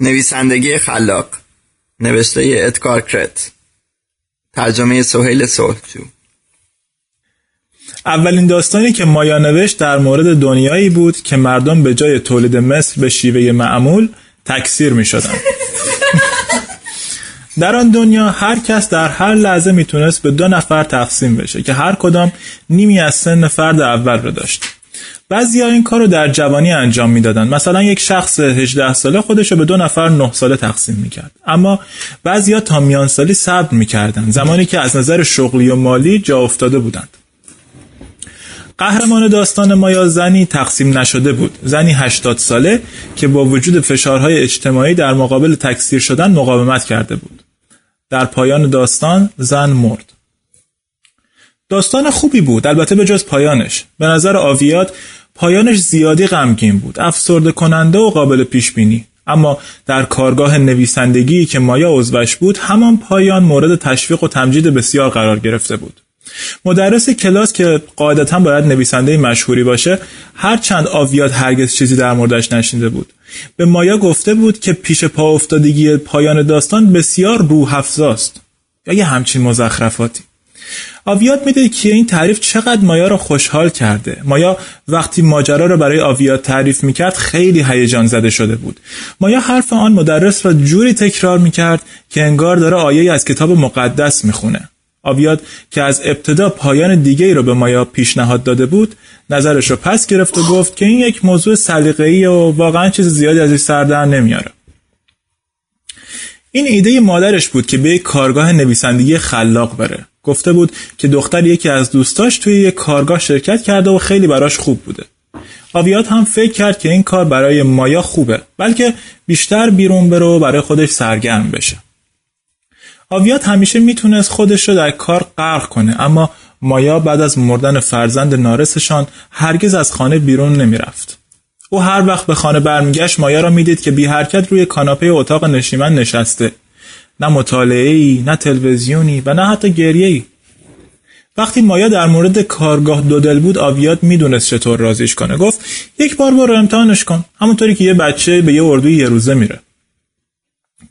نویسندگی خلاق. نوشته ادکار کرت. ترجمه سهیل صلحجو. اولین داستانی که مایا نوشت در مورد دنیایی بود که مردم به جای تولید مصر به شیوه معمول تکثیر می شدن. در آن دنیا هر کس در هر لحظه می‌تونست به دو نفر تقسیم بشه که هر کدام نیمی از سن فرد اول رو داشت. بعضی ها این کار رو در جوانی انجام می‌دادن. مثلا یک شخص 18 ساله خودش رو به دو نفر 9 ساله تقسیم می‌کرد. اما بعضی ها تا میان سالی صبر می‌کردن. زمانی که از نظر شغلی و مالی جا افتاده بودند. قهرمان داستان مایا زنی تقسیم نشده بود. زنی 80 ساله که با وجود فشارهای اجتماعی در مقابل تکثیر شدن مقاومت کرده بود. در پایان داستان زن مرد. داستان خوبی بود. البته به جز پایانش. به نظر آویات پایانش زیادی غمگین بود افسرده کننده و قابل پیش بینی اما در کارگاه نویسندگی که مایا عضوش بود همان پایان مورد تشویق و تمجید بسیار قرار گرفته بود. مدرس کلاس که قاعدتا باید نویسنده مشهوری باشه هر چند آویات هرگز چیزی در موردش نشینده بود. به مایا گفته بود که پیش پا افتادگی پایان داستان بسیار روح افزاست یا یه همچین مزخرفاتی. آویات میده که این تعریف چقدر مایا رو خوشحال کرده. مایا وقتی ماجرا رو برای آویات تعریف می‌کرد خیلی هیجان زده شده بود. مایا حرف آن مدرس را جوری تکرار می‌کرد که انگار داره آیه از کتاب مقدس می‌خونه. آویات که از ابتدا پایان دیگه ای رو به مایا پیشنهاد داده بود نظرش رو پس گرفت و گفت که این یک موضوع سلیقه‌ای و واقعا چیز زیادی از این سر نمیاره. این ایده مادرش بود که به کارگاه نویسندگی خلاق بره. گفته بود که دختر یکی از دوستاش توی یک کارگاه شرکت کرده و خیلی براش خوب بوده. آویات هم فکر کرد که این کار برای مایا خوبه بلکه بیشتر بیرون برو برای خودش سرگرم بشه. آویات همیشه می‌تونست خودش رو در کار غرق کنه اما مایا بعد از مردن فرزند نارسشان هرگز از خانه بیرون نمی‌رفت. او هر وقت به خانه برمیگشت مایا را می‌دید که بی حرکت روی کاناپه اتاق نشیمن نشسته. نه مطالعه نه تلویزیونی و نه حتی گریه ای. وقتی مایا در مورد کارگاه دودل بود آویات می‌دونست چطور رازیش کنه. گفت یک بار برو امتحانش کن. همونطوری که یه بچه به یه اردوی یه روزه میره.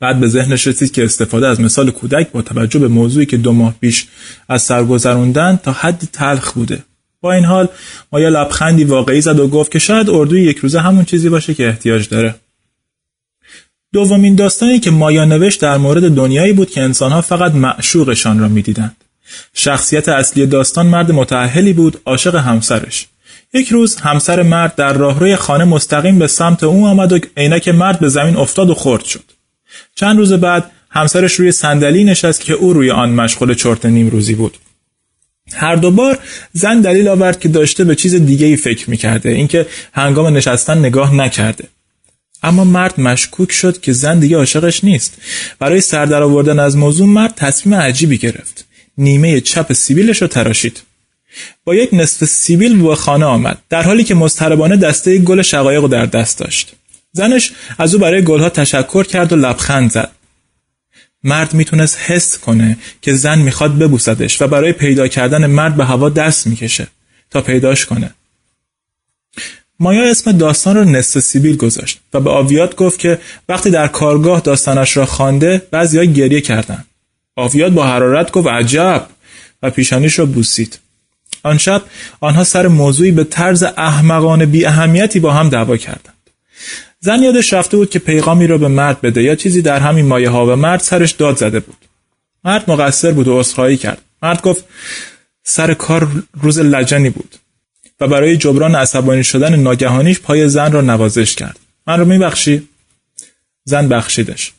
بعد به ذهنش رسید که استفاده از مثال کودک با توجه به موضوعی که دو ماه پیش از سر گذروندن تا حدی تلخ بوده. با این حال مایا لبخندی واقعی زد و گفت که شاید اردوی یک روزه همون چیزی باشه که احتیاج داره. دومین داستانی که مایا نوشت در مورد دنیایی بود که انسانها فقط معشوقشان را می‌دیدند. شخصیت اصلی داستان مرد متعهلی بود عاشق همسرش. یک روز همسر مرد در راهروی خانه مستقیم به سمت او آمد و عینک مرد به زمین افتاد و خرد شد. چند روز بعد همسرش روی صندلی نشست که او روی آن مشغول چرت نیم روزی بود. هر دو بار زن دلیل آورد که داشته به چیز دیگه ای فکر می‌کرده اینکه هنگام نشستن نگاه نکرده. اما مرد مشکوک شد که زن دیگه عاشقش نیست. برای سر آوردن از موضوع مرد تصمیم عجیبی گرفت. نیمه چپ سیبیلش رو تراشید. با یک نصف سیبیل به خانه آمد در حالی که مضطربانه دسته گل شقایق در دست داشت. زنش از او برای گلها تشکر کرد و لبخند زد. مرد می‌تونست حس کنه که زن می‌خواد ببوسدش و برای پیدا کردن مرد به هوا دست می‌کشه تا پیداش کنه. مایا اسم داستان رو نصف سیبیل گذاشت و به آویات گفت که وقتی در کارگاه داستانش را خوانده بعضیها گریه کردند. آویات با حرارت گفت عجب و پیشانیش را بوسید. آن شب آنها سر موضوعی به طرز احمقانه بی اهمیتی با هم دعوا کردند. زن یادش رفته بود که پیغامی را به مرد بده یا چیزی در همین مایه ها و مرد سرش داد زده بود. مرد مقصر بود و عذرخواهی کرد. مرد گفت سر کار روز لجنی بود. و برای جبران عصبانی شدن ناگهانیش پای زن را نوازش کرد. من رو میبخشی؟ زن بخشیدش.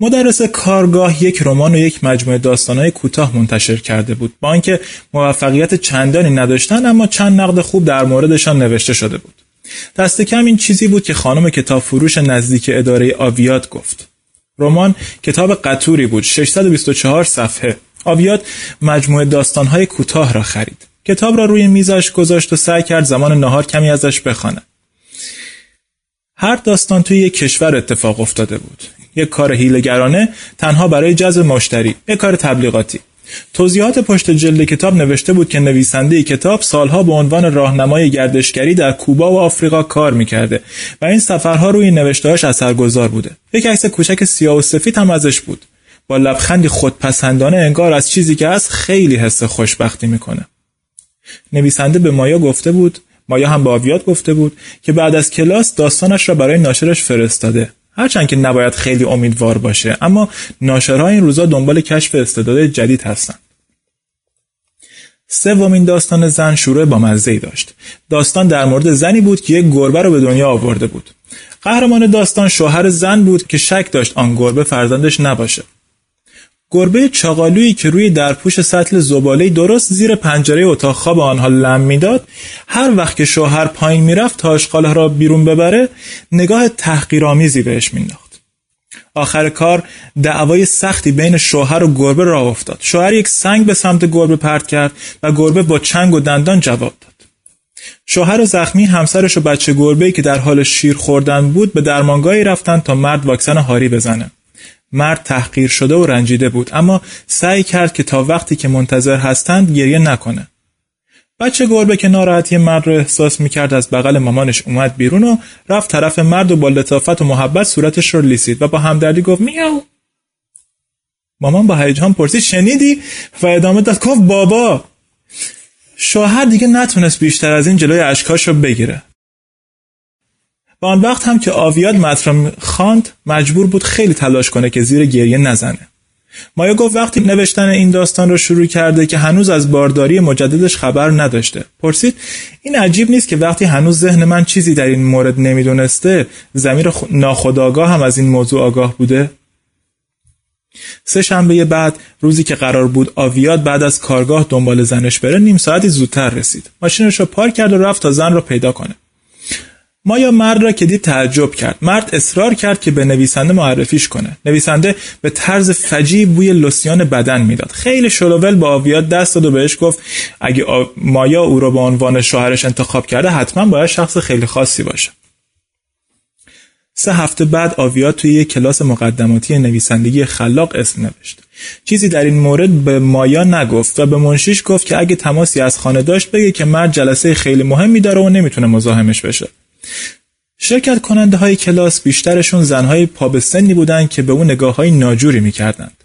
مدرس کارگاه یک رمان و یک مجموعه داستانهای کوتاه منتشر کرده بود. با اینکه موفقیت چندانی نداشتن اما چند نقد خوب در موردشان نوشته شده بود. دست کم این چیزی بود که خانم کتاب فروش نزدیک اداره آویات گفت. رمان کتاب قطوری بود 624 صفحه. آویات مجموعه داستانهای کوتاه را خرید. کتاب را روی میزش گذاشت و سعی کرد زمان نهار کمی ازش بخوانه. هر داستان توی یک کشور اتفاق افتاده بود. یک کار هیلگرانه تنها برای جذب مشتری، یک کار تبلیغاتی. توضیحات پشت جلد کتاب نوشته بود که نویسنده کتاب سالها به عنوان راهنمای گردشگری در کوبا و آفریقا کار می‌کرده و این سفرها روی نوشتهاش اثرگذار بوده یک عکس کوچک سیاه و سفید هم ازش بود با لبخندی خودپسندانه انگار از چیزی که هست خیلی حس خوشبختی می‌کنه نویسنده به مایا گفته بود مایا هم به آویات گفته بود که بعد از کلاس داستانش را برای ناشرش فرستاده. هرچند که نباید خیلی امیدوار باشه اما ناشرها این روزا دنبال کشف استعداد جدید هستند. سومین داستان زن شروع با مزه داشت. داستان در مورد زنی بود که یک گربه رو به دنیا آورده بود. قهرمان داستان شوهر زن بود که شک داشت آن گربه فرزندش نباشه. گربه چاقالویی که روی درپوش سطل زباله درست زیر پنجره اتاق خواب آنها لم می‌داد هر وقت که شوهر پایین می‌رفت تا اشغال را بیرون ببره نگاه تحقیرآمیزی بهش مینداخت. آخر کار دعوای سختی بین شوهر و گربه راه افتاد. شوهر یک سنگ به سمت گربه پرت کرد و گربه با چنگ و دندان جواب داد. شوهر زخمی همسرش و بچه گربه که در حال شیر خوردن بود به درمانگاهی رفتن تا مرد واکسن هاری بزنه. مرد تحقیر شده و رنجیده بود. اما سعی کرد که تا وقتی که منتظر هستند گریه نکنه. بچه گربه که ناراحتی مرد رو احساس می‌کرد از بغل مامانش اومد بیرون و رفت طرف مرد و با لطافت و محبت صورتش رو لیسید و با همدردی گفت میاو. مامان با هیجان پرسید شنیدی؟ و ادامه داد گفت بابا. شوهر دیگه نتونست بیشتر از این جلوی اشکاش رو بگیره. و آن وقت هم که آویاد مطرم خواند مجبور بود خیلی تلاش کنه که زیر گریه نزنه. مایا گفت وقتی نوشتن این داستان رو شروع کرده که هنوز از بارداری مجددش خبر نداشته. پرسید این عجیب نیست که وقتی هنوز ذهن من چیزی در این مورد نمی‌دونسته زمیر ناخداگاه هم از این موضوع آگاه بوده؟ سه شنبه بعد روزی که قرار بود آویاد بعد از کارگاه دنبال زنش بره نیم ساعتی زودتر رسید. ماشینش رو پارک کرد و رفت تا زن رو پیدا کنه. مایا مرد را که دید تعجب کرد. مرد اصرار کرد که به نویسنده معرفیش کنه. نویسنده به طرز فجی بوی لوسیان بدن می‌داد. خیلی شلوول با آویات دست داد و بهش گفت اگه مایا او را به عنوان شوهرش انتخاب کرده حتما باید شخص خیلی خاصی باشه. سه هفته بعد آویات توی یک کلاس مقدماتی نویسندگی خلاق اسم نوشت. چیزی در این مورد به مایا نگفت و به منشیش گفت که اگه تماسی از خانه داشت بگه که مرد جلسه خیلی مهمی داره و نمی‌تونه مزاحمش بشه. شرکت کننده های کلاس بیشترشون زنهای پابستنی بودند که به اون نگاه های ناجوری می‌کردند.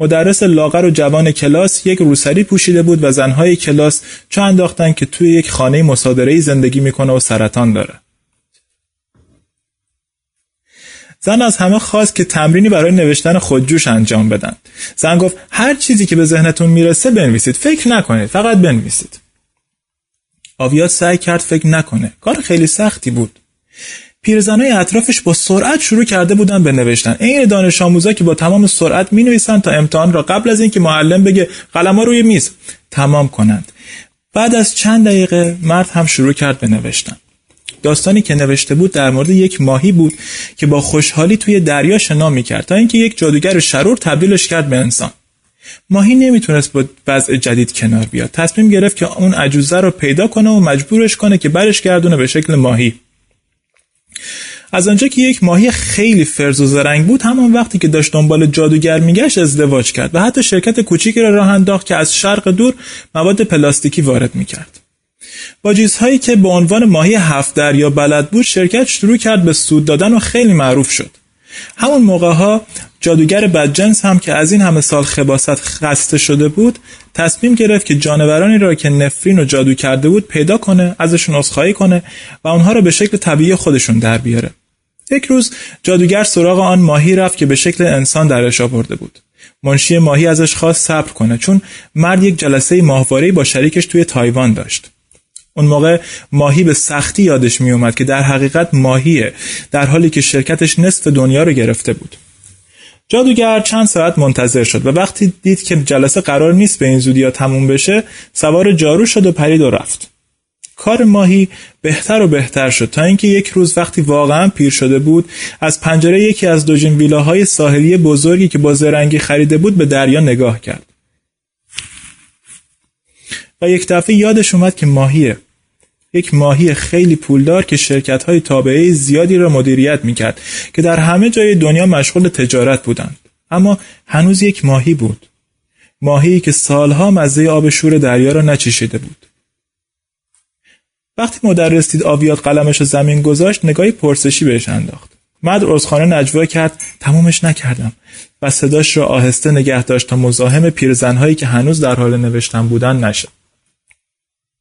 مدرس لاغر و جوان کلاس یک روسری پوشیده بود و زنهای کلاس چه انداختن که توی یک خانه مصادره زندگی می‌کنه و سرطان داره. زن از همه خواست که تمرینی برای نوشتن خودجوش انجام بدن. زن گفت هر چیزی که به ذهنتون می‌رسه بنویسید. فکر نکنید. فقط بنویسید. آویات سعی کرد فکر نکنه. کار خیلی سختی بود. پیرزنای اطرافش با سرعت شروع کرده بودن به نوشتن. این دانش آموزا که با تمام سرعت می نویسن تا امتحان را قبل از اینکه معلم بگه قلما روی میز. تمام کنند. بعد از چند دقیقه مرد هم شروع کرد به نوشتن. داستانی که نوشته بود در مورد یک ماهی بود که با خوشحالی توی دریا شنا می‌کرد تا اینکه یک جادوگر شرور تبدیلش کرد به انسان. ماهی نمی‌تونست با وضع جدید کنار بیاد. تصمیم گرفت که اون عجوزه رو پیدا کنه و مجبورش کنه که برش گردونه به شکل ماهی. از آنجا که یک ماهی خیلی فرز و زرنگ بود همان وقتی که داشت دنبال جادوگر میگشت ازدواج کرد و حتی شرکت کوچیکی را راه انداخت که از شرق دور مواد پلاستیکی وارد می‌کرد. با چیزهایی که به عنوان ماهی هفت دریا بلد بود شرکت شروع کرد به سود دادن و خیلی معروف شد. همون موقع ها جادوگر بدجنس هم که از این همه سال خباست خسته شده بود تصمیم گرفت که جانورانی را که نفرین و جادو کرده بود پیدا کنه ازشون عذرخواهی کنه و اونها را به شکل طبیعی خودشون در بیاره. یک روز جادوگر سراغ آن ماهی رفت که به شکل انسان درش آورده بود. منشی ماهی ازش خواست صبر کنه چون مرد یک جلسه ماهواره‌ای با شریکش توی تایوان داشت. اون موقع ماهی به سختی یادش می اومد که در حقیقت ماهیه در حالی که شرکتش نصف دنیا رو گرفته بود. جادوگر چند ساعت منتظر شد و وقتی دید که جلسه قرار نیست به این زودی ها تموم بشه سوار جارو شد و پرید و رفت. کار ماهی بهتر و بهتر شد تا اینکه یک روز وقتی واقعا پیر شده بود از پنجره یکی از دوجین ویلاهای ساحلی بزرگی که با زرنگی خریده بود به دریا نگاه کرد. و یک دفعه یادش اومد که ماهیه. یک ماهی خیلی پولدار که شرکت های تابعه زیادی را مدیریت می‌کرد که در همه جای دنیا مشغول تجارت بودند. اما هنوز یک ماهی بود. ماهی که سالها مزه آب شور دریا را نچشیده بود. وقتی مدرس دید آویات قلمش رو زمین گذاشت نگاهی پرسشی بهش انداخت. مد عذرخانه نجوا کرد. تمومش نکردم. و صداش را آهسته نگه داشت تا مزاحم پیرزنهایی که هنوز در حال نوشتن بودن نشد.